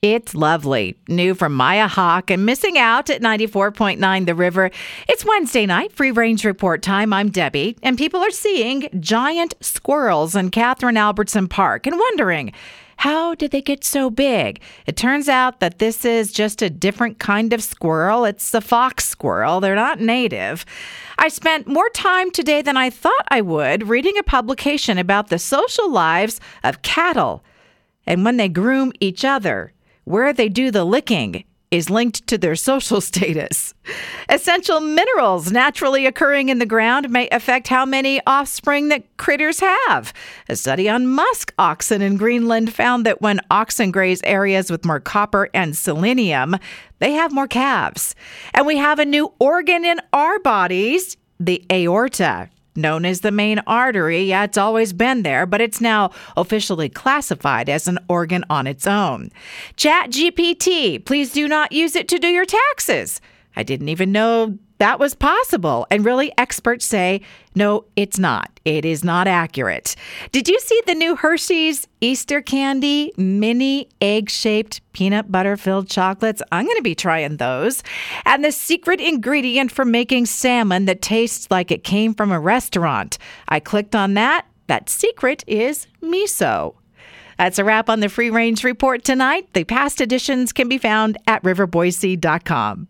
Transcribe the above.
It's lovely. New from Maya Hawke and missing out at 94.9 The River. It's Wednesday night, free range report time. I'm Debbie, and people are seeing giant squirrels in Kathryn Albertson Park and wondering, how did they get so big? It turns out that this is just a different kind of squirrel. It's the fox squirrel. They're not native. I spent more time today than I thought I would reading a publication about the social lives of cattle and when they groom each other where they do the licking is linked to their social status. Essential minerals naturally occurring in the ground may affect how many offspring that critters have. A study on musk oxen in Greenland found that when oxen graze areas with more copper and selenium, they have more calves. And we have a new organ in our bodies, the aorta known as the main artery. Yeah, it's always been there, but it's now officially classified as an organ on its own. ChatGPT, please do not use it to do your taxes. I didn't even know that was possible. And really, experts say, no, it's not. It is not accurate. Did you see the new Hershey's Easter candy mini egg shaped peanut butter filled chocolates? I'm going to be trying those. And the secret ingredient for making salmon that tastes like it came from a restaurant. I clicked on that. That secret is miso. That's a wrap on the Free Range Report tonight. The past editions can be found at riverboise.com.